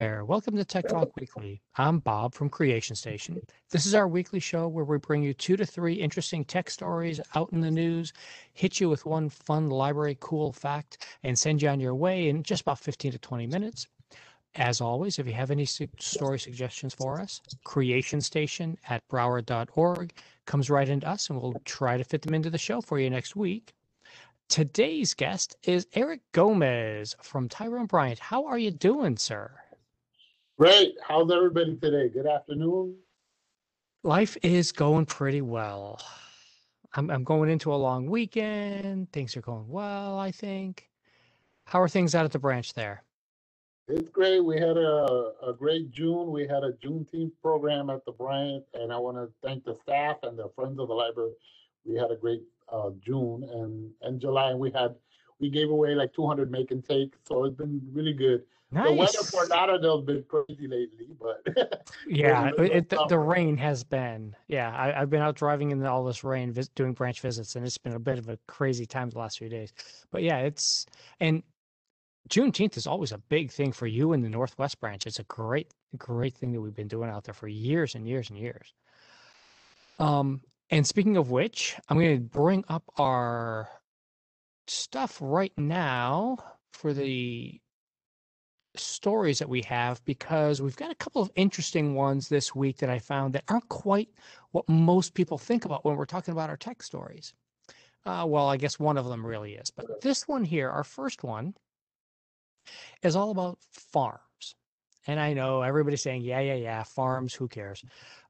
there. Welcome to Tech Talk Weekly. I'm Bob from Creation Station. This is our weekly show where we bring you two to three interesting tech stories out in the news, hit you with one fun library cool fact, and send you on your way in just about 15 to 20 minutes. As always, if you have any su- story suggestions for us, Creation Station at broward.org comes right into us, and we'll try to fit them into the show for you next week. Today's guest is Eric Gomez from Tyrone Bryant. How are you doing, sir? Great. How's everybody today? Good afternoon. Life is going pretty well. I'm I'm going into a long weekend. Things are going well, I think. How are things out at the branch there? It's great. We had a, a great June. We had a Juneteenth program at the branch, and I want to thank the staff and the friends of the library. We had a great uh, June and and July, and we had we gave away like 200 make and take, so it's been really good. The weather for Nice. Lauderdale's been crazy lately, but Yeah, the it, the, the rain has been. Yeah, I, I've been out driving in all this rain, vis doing branch visits, and it's been a bit of a crazy time the last few days. But yeah, it's and Juneteenth is always a big thing for you in the Northwest branch. It's a great, great thing that we've been doing out there for years and years and years. Um, and speaking of which, I'm going to bring up our stuff right now for the stories that we have because we've got a couple of interesting ones this week that I found that aren't quite what most people think about when we're talking about our tech stories. Uh, well, I guess one of them really is, but this one here, our first one, is all about farms. And I know everybody's saying, yeah, yeah, yeah, farms, who cares?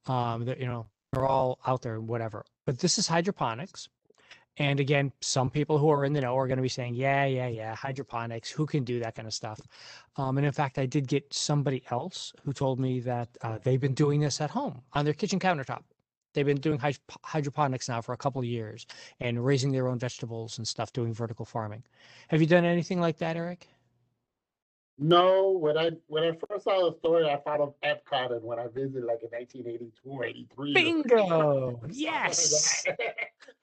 Um, you know, they're all out there, whatever. But this is hydroponics. And again, some people who are in the know are going to be saying, yeah, yeah, yeah, hydroponics, who can do that kind of stuff? Um, and in fact, I did get somebody else who told me that uh, they've been doing this at home on their kitchen countertop. They've been doing hyd- hydroponics now for a couple of years and raising their own vegetables and stuff, doing vertical farming. Have you done anything like that, Eric? No, when I when I first saw the story, I thought of Epcot, and when I visited, like in 1982, 83, Bingo! Yes.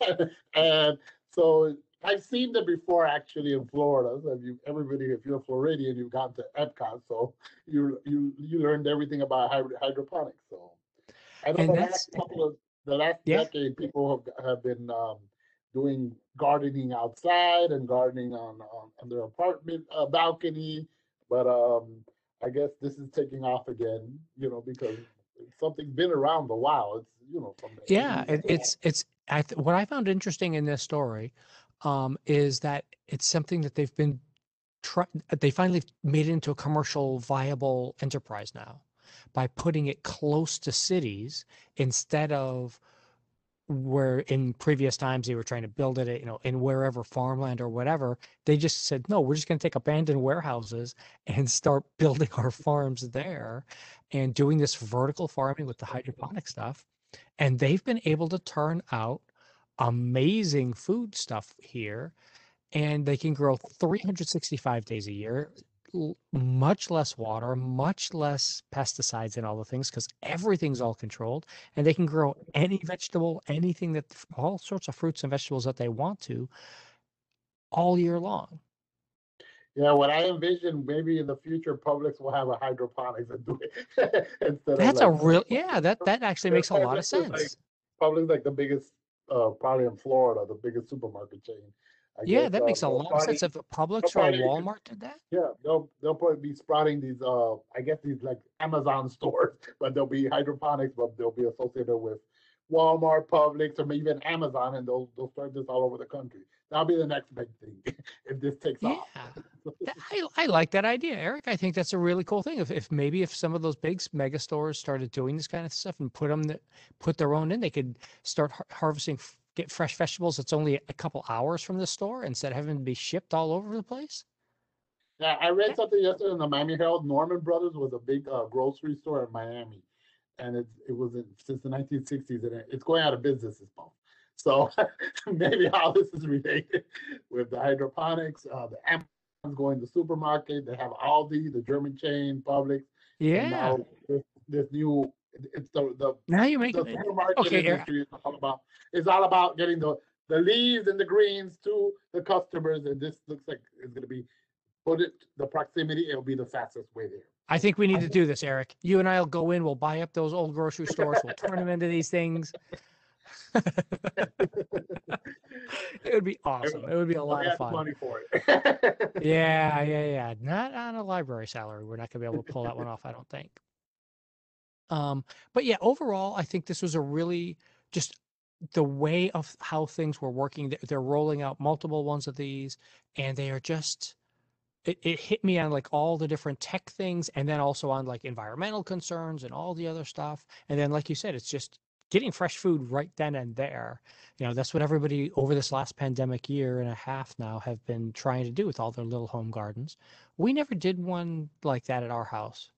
and so I've seen them before, actually, in Florida. So if you everybody, if you're a Floridian, you've gone to Epcot, so you you you learned everything about hyd- hydroponics. So I know And the that's last couple of the last yeah. decade, people have have been um, doing gardening outside and gardening on on, on their apartment uh, balcony. But um, I guess this is taking off again, you know, because something's been around a while. It's you know from the Yeah, it, it's it's I th- what I found interesting in this story um, is that it's something that they've been try they finally made it into a commercial viable enterprise now by putting it close to cities instead of where in previous times they were trying to build it, you know, in wherever farmland or whatever. They just said, no, we're just going to take abandoned warehouses and start building our farms there and doing this vertical farming with the hydroponic stuff. And they've been able to turn out amazing food stuff here and they can grow 365 days a year l- much less water much less pesticides and all the things because everything's all controlled and they can grow any vegetable anything that all sorts of fruits and vegetables that they want to all year long Yeah, what I envision maybe in the future, Publix will have a hydroponics and do it instead of that's a like real yeah that that actually makes a lot of Publix is like sense Publix like the biggest, uh, probably in Florida, the biggest supermarket chain. I yeah guess that uh, makes a lot of sense if Publix or Walmart did that yeah they'll they'll probably be sprouting these uh I guess these like Amazon stores, but they'll be hydroponics, but they'll be associated with Walmart, Publix, or maybe even Amazon, and they'll they'll start this all over the country. That'll be the next big thing if this takes yeah off. That- I, I like that idea, Eric. I think that's a really cool thing. If, if maybe if some of those big mega stores started doing this kind of stuff and put them put their own in, they could start har- harvesting f- get fresh vegetables. That's only a couple hours from the store instead of having to be shipped all over the place. Yeah, I read something yesterday in the Miami Herald. Norman Brothers was a big uh, grocery store in Miami, and it's it was in, since the 1960s, and it, it's going out of business this month. So maybe how this is related with the hydroponics, uh, the Amazon's going to the supermarket. They have Aldi, the German chain, Publix, Yeah. now this, this new it's the the Now you make the supermarket Okay, industry is all about it's all about getting the the leaves and the greens to the customers, and this looks like it's going to be put it, the proximity, it'll be the fastest way there. I think we need to do this, Eric. You and I'll go in, we'll buy up those old grocery stores, we'll turn them into these things. It would be awesome. It would be a lot of fun. Money for it. Yeah, yeah, yeah. Not on a library salary. We're not gonna be able to pull that one off, I don't think. Um, but yeah, overall, I think this was a really just the way of how things were working. They're, they're rolling out multiple ones of these, and they are just it, it hit me on like all the different tech things and then also on like environmental concerns and all the other stuff. And then, like you said, it's just getting fresh food right then and there. You know, that's what everybody over this last pandemic year and a half now have been trying to do with all their little home gardens. We never did one like that at our house.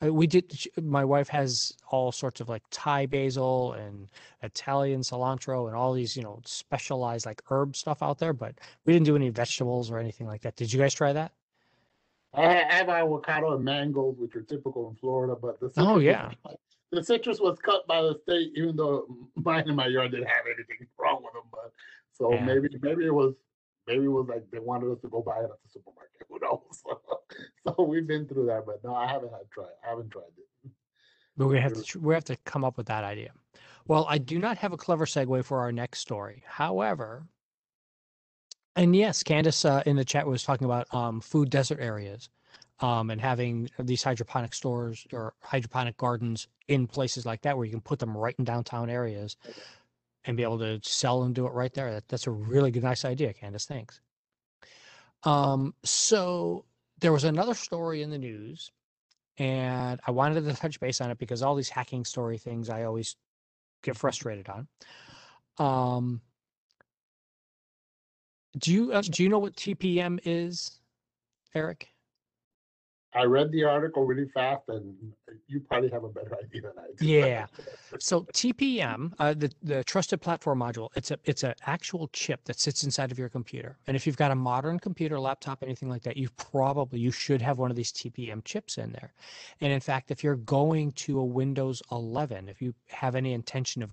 We did. sh- My wife has all sorts of like Thai basil and Italian cilantro and all these, you know, specialized like herb stuff out there. But we didn't do any vegetables or anything like that. Did you guys try that? I ha- have avocado and mangoes, which are typical in Florida, but the oh, citrus Oh, was yeah. cut- the citrus was cut by the state, even though mine in my yard didn't have anything wrong with them. But so Yeah. maybe maybe it was maybe it was like they wanted us to go buy it at the supermarket. Who knows? so we've been through that, but no, I haven't had tried. I haven't tried it. But we have to we have to come up with that idea. Well, I do not have a clever segue for our next story. However, and yes, Candace uh, in the chat was talking about um, food desert areas um, and having these hydroponic stores or hydroponic gardens in places like that where you can put them right in downtown areas and be able to sell and do it right there. That, that's a really good, nice idea, Candace. Thanks. Um, so there was another story in the news and I wanted to touch base on it because all these hacking story things I always get frustrated on. Um, do you uh, do you know what TPM is, Eric? I read the article really fast, and you probably have a better idea than I do. Yeah. So TPM, uh, the the trusted platform module, it's a it's an actual chip that sits inside of your computer. And if you've got a modern computer, laptop, anything like that, you probably you should have one of these TPM chips in there. And in fact, if you're going to a Windows 11, if you have any intention of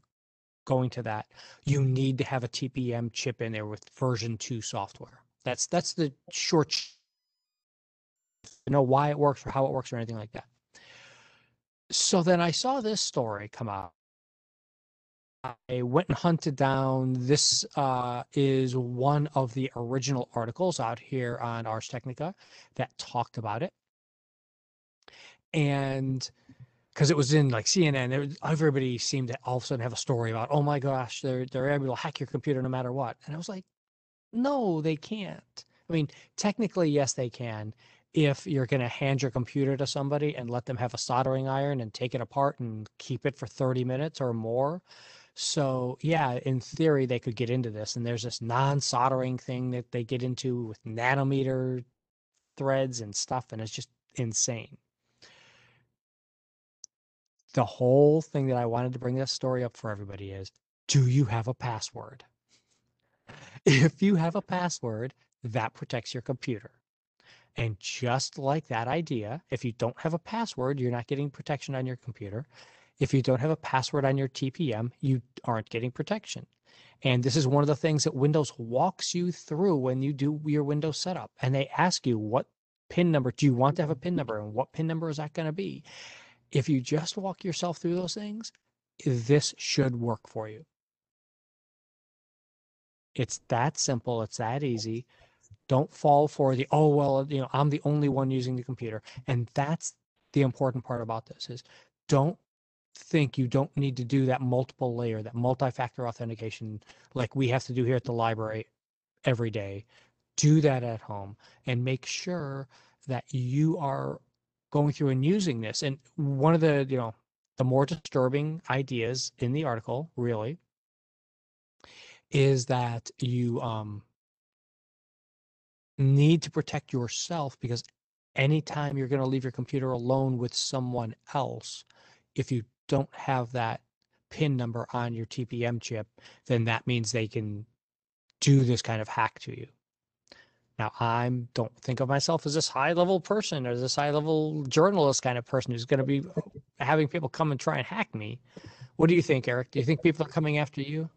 going to that, you need to have a TPM chip in there with version 2 software. That's that's the short sh- to know why it works or how it works or anything like that. So then I saw this story come out. I went and hunted down. This uh, is one of the original articles out here on Ars Technica that talked about it. And because it was in like CNN, everybody seemed to all of a sudden have a story about, oh my gosh, they're they're able to hack your computer no matter what. And I was like, no, they can't. I mean, technically, yes, they can. If you're going to hand your computer to somebody and let them have a soldering iron and take it apart and keep it for 30 minutes or more. So, yeah, in theory, they could get into this. And there's this non soldering thing that they get into with nanometer threads and stuff. And it's just insane. The whole thing that I wanted to bring this story up for everybody is do you have a password? If you have a password, that protects your computer. And just like that idea, if you don't have a password, you're not getting protection on your computer. If you don't have a password on your TPM, you aren't getting protection. And this is one of the things that Windows walks you through when you do your Windows setup. And they ask you, what PIN number do you want to have a PIN number? And what PIN number is that going to be? If you just walk yourself through those things, this should work for you. It's that simple. It's that easy. Don't fall for the, oh, well, you know, I'm the only one using the computer. And that's the important part about this is don't think you don't need to do that multiple layer, that multi-factor authentication like we have to do here at the library every day. Do that at home and make sure that you are going through and using this. And one of the, you know, the more disturbing ideas in the article, really, is that you um, need to protect yourself because anytime you're going to leave your computer alone with someone else, if you don't have that PIN number on your TPM chip, then that means they can do this kind of hack to you. Now, I don't think of myself as this high level person or this high level journalist kind of person who's going to be having people come and try and hack me. What do you think, Eric? Do you think people are coming after you?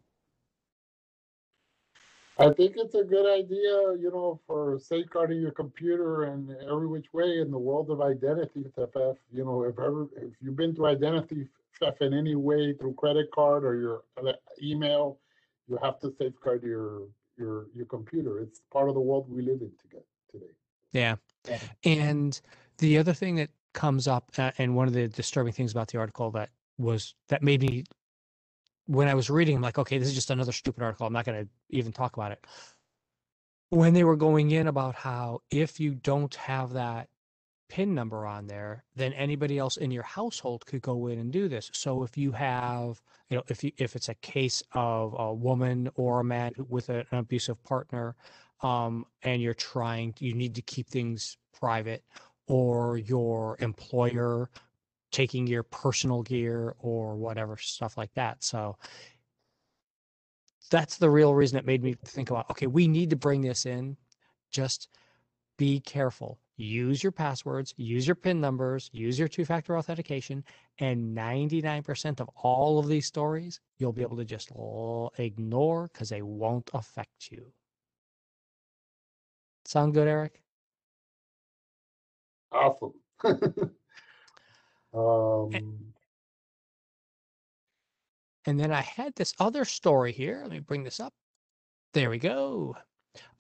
I think it's a good idea, you know, for safeguarding your computer and every which way in the world of identity theft. You know, if ever if you've been through identity theft in any way through credit card or your email, you have to safeguard your your your computer. It's part of the world we live in today. Yeah. And the other thing that comes up, uh, and one of the disturbing things about the article that was that made me when I was reading, I'm like, okay, this is just another stupid article. I'm not going to even talk about it. When they were going in about how if you don't have that PIN number on there, then anybody else in your household could go in and do this. So if you have, you know, if you if it's a case of a woman or a man with an abusive partner, um, and you're trying, you need to keep things private, or your employer taking your personal gear or whatever stuff like that. So that's the real reason it made me think about okay, we need to bring this in. Just be careful. Use your passwords, use your PIN numbers, use your two factor authentication, and 99% of all of these stories you'll be able to just ignore because they won't affect you. Sound good, Eric? Awesome. Um, and then I had this other story here. Let me bring this up. There we go.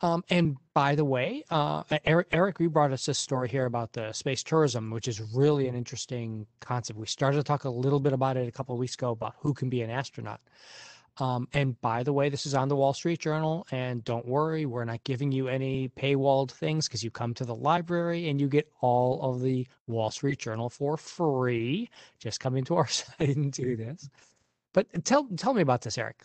Um, and by the way, uh, Eric, Eric, you brought us this story here about the space tourism, which is really an interesting concept. We started to talk a little bit about it a couple of weeks ago about who can be an astronaut. Um, and by the way, this is on the Wall Street Journal. And don't worry, we're not giving you any paywalled things because you come to the library and you get all of the Wall Street Journal for free. Just come into our site and do this. But tell tell me about this, Eric.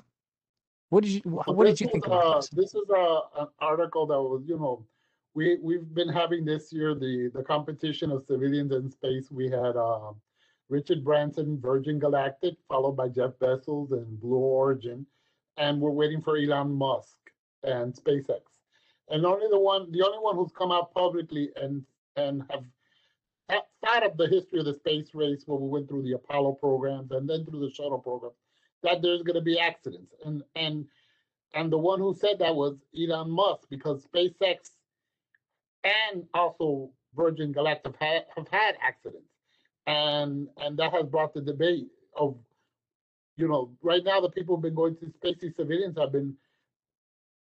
What did you what did you think about uh, this? This is a, an article that was, you know, we we've been having this year the the competition of civilians in space. We had um, Richard Branson, Virgin Galactic, followed by Jeff Bezos and Blue Origin, and we're waiting for Elon Musk and SpaceX. And only the one, the only one who's come out publicly and and have thought of the history of the space race where we went through the Apollo programs and then through the shuttle program, that there's going to be accidents. And and and the one who said that was Elon Musk because SpaceX and also Virgin Galactic have, have had accidents and and that has brought the debate of you know right now the people who've been going to space these civilians have been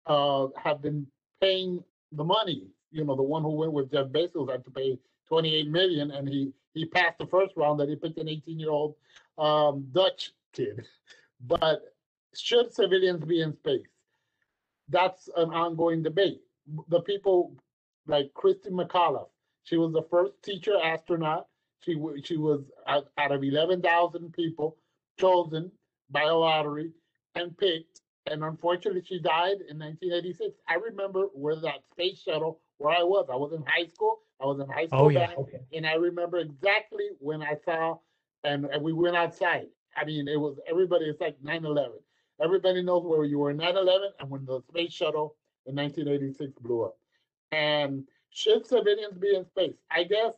uh have been paying the money. You know the one who went with jeff bezos had to pay 28 million and he he passed the first round that he picked an 18 year old um dutch kid. But should civilians be in space? That's an ongoing debate. The people like Christa McAuliffe she was the first teacher astronaut she she was out, out of eleven thousand people chosen by a lottery and picked, and unfortunately she died in 1986. I remember where that space shuttle where I was. I was in high school. I was in high oh, school oh, yeah. Okay. and I remember exactly when I saw, and, and we went outside. I mean, it was everybody. It's like 9/11. Everybody knows where you were in 9/11 and when the space shuttle in 1986 blew up. And should civilians be in space? I guess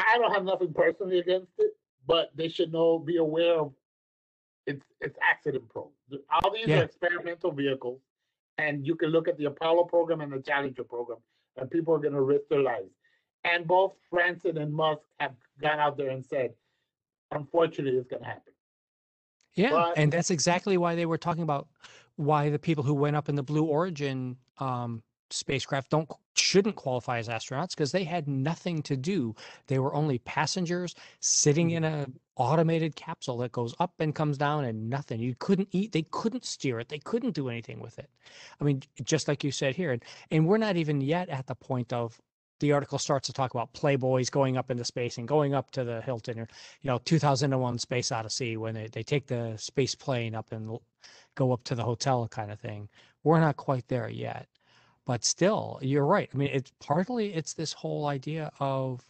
I don't have nothing personally against it, but they should know, be aware of it's it's accident prone. All these yeah. are experimental vehicles, and you can look at the Apollo program and the Challenger program, and people are going to risk their lives. And both Branson and Musk have gone out there and said, unfortunately, it's going to happen. Yeah, but, and that's exactly why they were talking about why the people who went up in the Blue Origin um, spacecraft don't shouldn't qualify as astronauts because they had nothing to do. They were only passengers sitting mm. in a automated capsule that goes up and comes down and nothing. You couldn't eat, they couldn't steer it, they couldn't do anything with it. I mean, just like you said here, and, and we're not even yet at the point of the article starts to talk about playboys going up into space and going up to the Hilton or you know 2001 Space Odyssey when they, they take the space plane up and go up to the hotel kind of thing. We're not quite there yet but still you're right i mean it's partly it's this whole idea of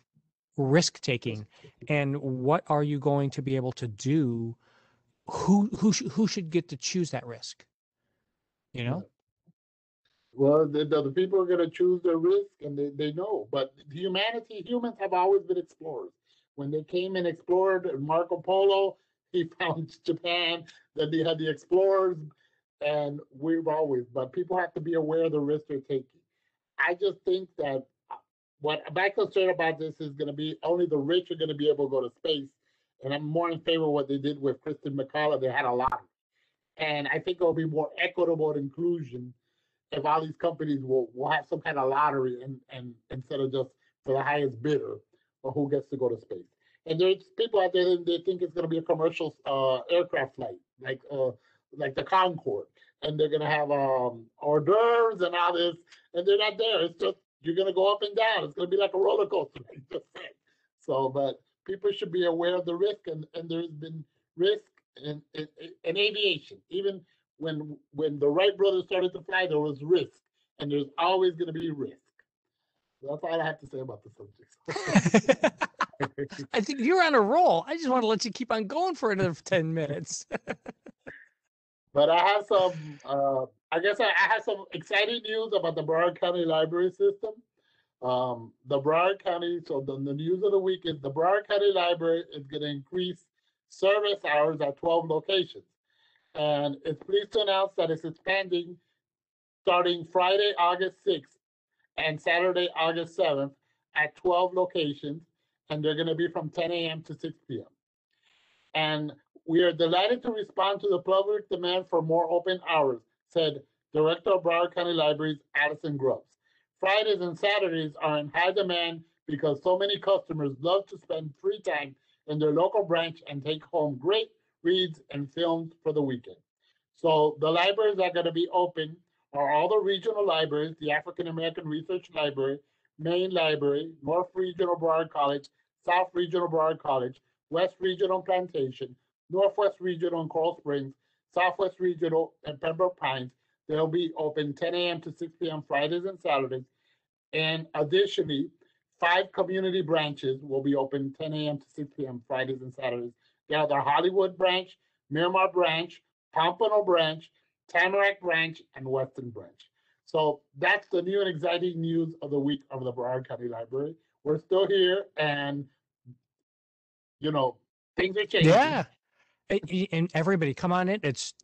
risk taking and what are you going to be able to do who who sh- who should get to choose that risk you know? Well the, the, people are going to choose their risk and they, they know but humanity humans have always been explorers. When they came and explored marco polo he found japan then they had the explorers and we've always, but people have to be aware of the risk they're taking. I just think that uh, what my concern about this is going to be only the rich are going to be able to go to space, and I'm more in favor of what they did with Kristen McCullough. They had a lottery, and I think it'll be more equitable inclusion if all these companies will, will have some kind of lottery and, and instead of just for the highest bidder or who gets to go to space. And there's people out there that they think it's going to be a commercial uh, aircraft flight, like uh, like the Concorde, and they're to have um, hors d'oeuvres and all this, and they're not there. It's just you're to go up and down. It's to be like a roller coaster. So, but people should be aware of the risk, and, and there's been risk in, in, in aviation. Even when when the Wright brothers started to fly, there was risk, and there's always to be risk. That's all I have to say about the subject. I think you're on a roll. I just want to let you keep on going for another 10 minutes. but I have some, uh, I guess I, I, have some exciting news about the Broward County Library System. Um, the Broward County, so the, the news of the week is the Broward County Library is going to increase service hours at 12 locations. And it's pleased to announce that it's expanding starting Friday, August 6th and Saturday, August 7th at 12 locations and they're going to be from 10 a.m. to 6 p.m. And we are delighted to respond to the public demand for more open hours, said Director of Broward County Libraries, Allison Grubbs. Fridays and Saturdays are in high demand because so many customers love to spend free time in their local branch and take home great reads and films for the weekend. So the libraries are going to be open are all the regional libraries, the African American Research Library, Main Library, North Regional Broward College, South Regional Broward College, West Regional Plantation, Northwest Regional and Coral Springs, Southwest Regional and Pembroke Pines. They'll be open 10 a.m. to 6 p.m. Fridays and Saturdays. And additionally, five community branches will be open 10 a.m. to 6 p.m. Fridays and Saturdays. They are the Hollywood branch, Miramar branch, Pompano branch, Tamarac branch, and Weston branch. So that's the new and exciting news of the week of the Broward County Library. We're still here, and you know things are changing. Yeah, and everybody, come on in. It's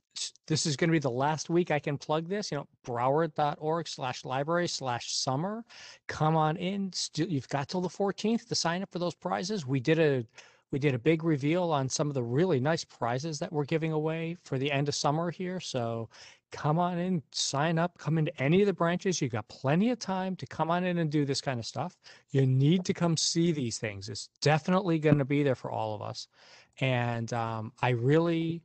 this is going to be the last week I can plug this. You know, broward.org slash library slash summer. Come on in. You've got till the 14th to sign up for those prizes. We did a we did a big reveal on some of the really nice prizes that we're giving away for the end of summer here. So come on in, sign up, come into any of the branches. You've got plenty of time to come on in and do this kind of stuff. You need to come see these things. It's definitely going to be there for all of us. And um, I really,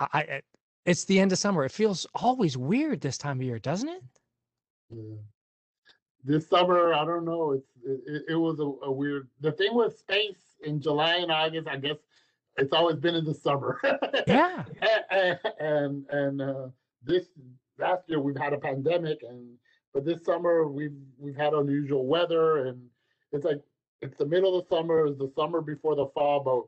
I, I, it's the end of summer. It feels always weird this time of year, doesn't it? Yeah. This summer, I don't know. It's it, it was a, a weird. The thing with space in July and August, I guess it's always been in the summer. Yeah. and and, and uh, this last year we've had a pandemic, and but this summer we've we've had unusual weather, and it's like it's the middle of the summer, it's the summer before the fall, but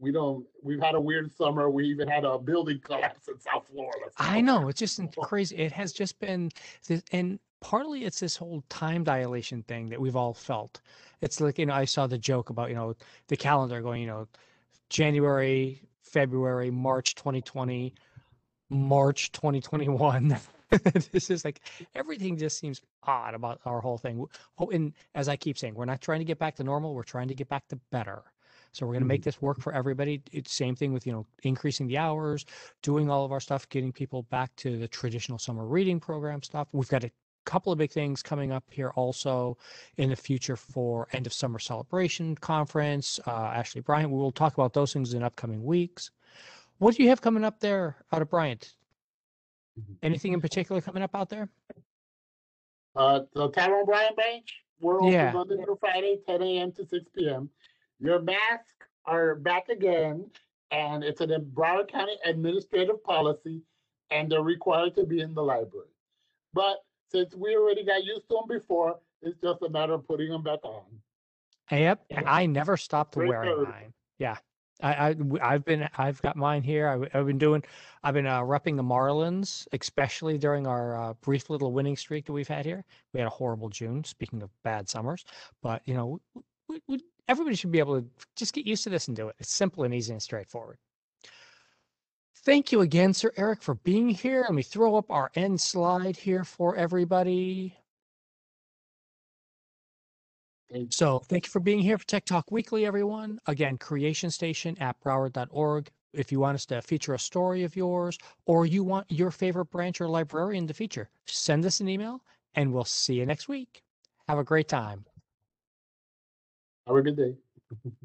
we don't. We've had a weird summer. We even had a building collapse in South Florida. So. I know it's just crazy. It has just been, this, and partly it's this whole time dilation thing that we've all felt. It's like you know, I saw the joke about you know the calendar going, you know January, February, March 2020, March 2021. this is like everything just seems odd about our whole thing. Oh, and as I keep saying, we're not trying to get back to normal. We're trying to get back to better. So we're going to make mm-hmm. this work for everybody. It's same thing with you know increasing the hours, doing all of our stuff, getting people back to the traditional summer reading program stuff. We've got a couple of big things coming up here also in the future for end of summer celebration conference. Uh, Ashley Bryant, we will talk about those things in upcoming weeks. What do you have coming up there out of Bryant? Mm-hmm. Anything in particular coming up out there? Uh, the Tyrone Bryant Bench. We're open yeah. Monday through Friday, 10 a.m. to 6 p.m. Your masks are back again, and it's an Broward County administrative policy, and they're required to be in the library. But since we already got used to them before, it's just a matter of putting them back on. Yep, I never stopped Great wearing mine. Yeah, I, I have been I've got mine here. I, have been doing I've been uh, repping the Marlins, especially during our uh, brief little winning streak that we've had here. We had a horrible June. Speaking of bad summers, but you know, we, we, everybody should be able to just get used to this and do it. It's simple and easy and straightforward. Thank you again, Sir Eric, for being here. Let me throw up our end slide here for everybody. So thank you for being here for Tech Talk Weekly, everyone. Again, Creation Station at Broward.org. If you want us to feature a story of yours or you want your favorite branch or librarian to feature, send us an email and we'll see you next week. Have a great time. Have a good day.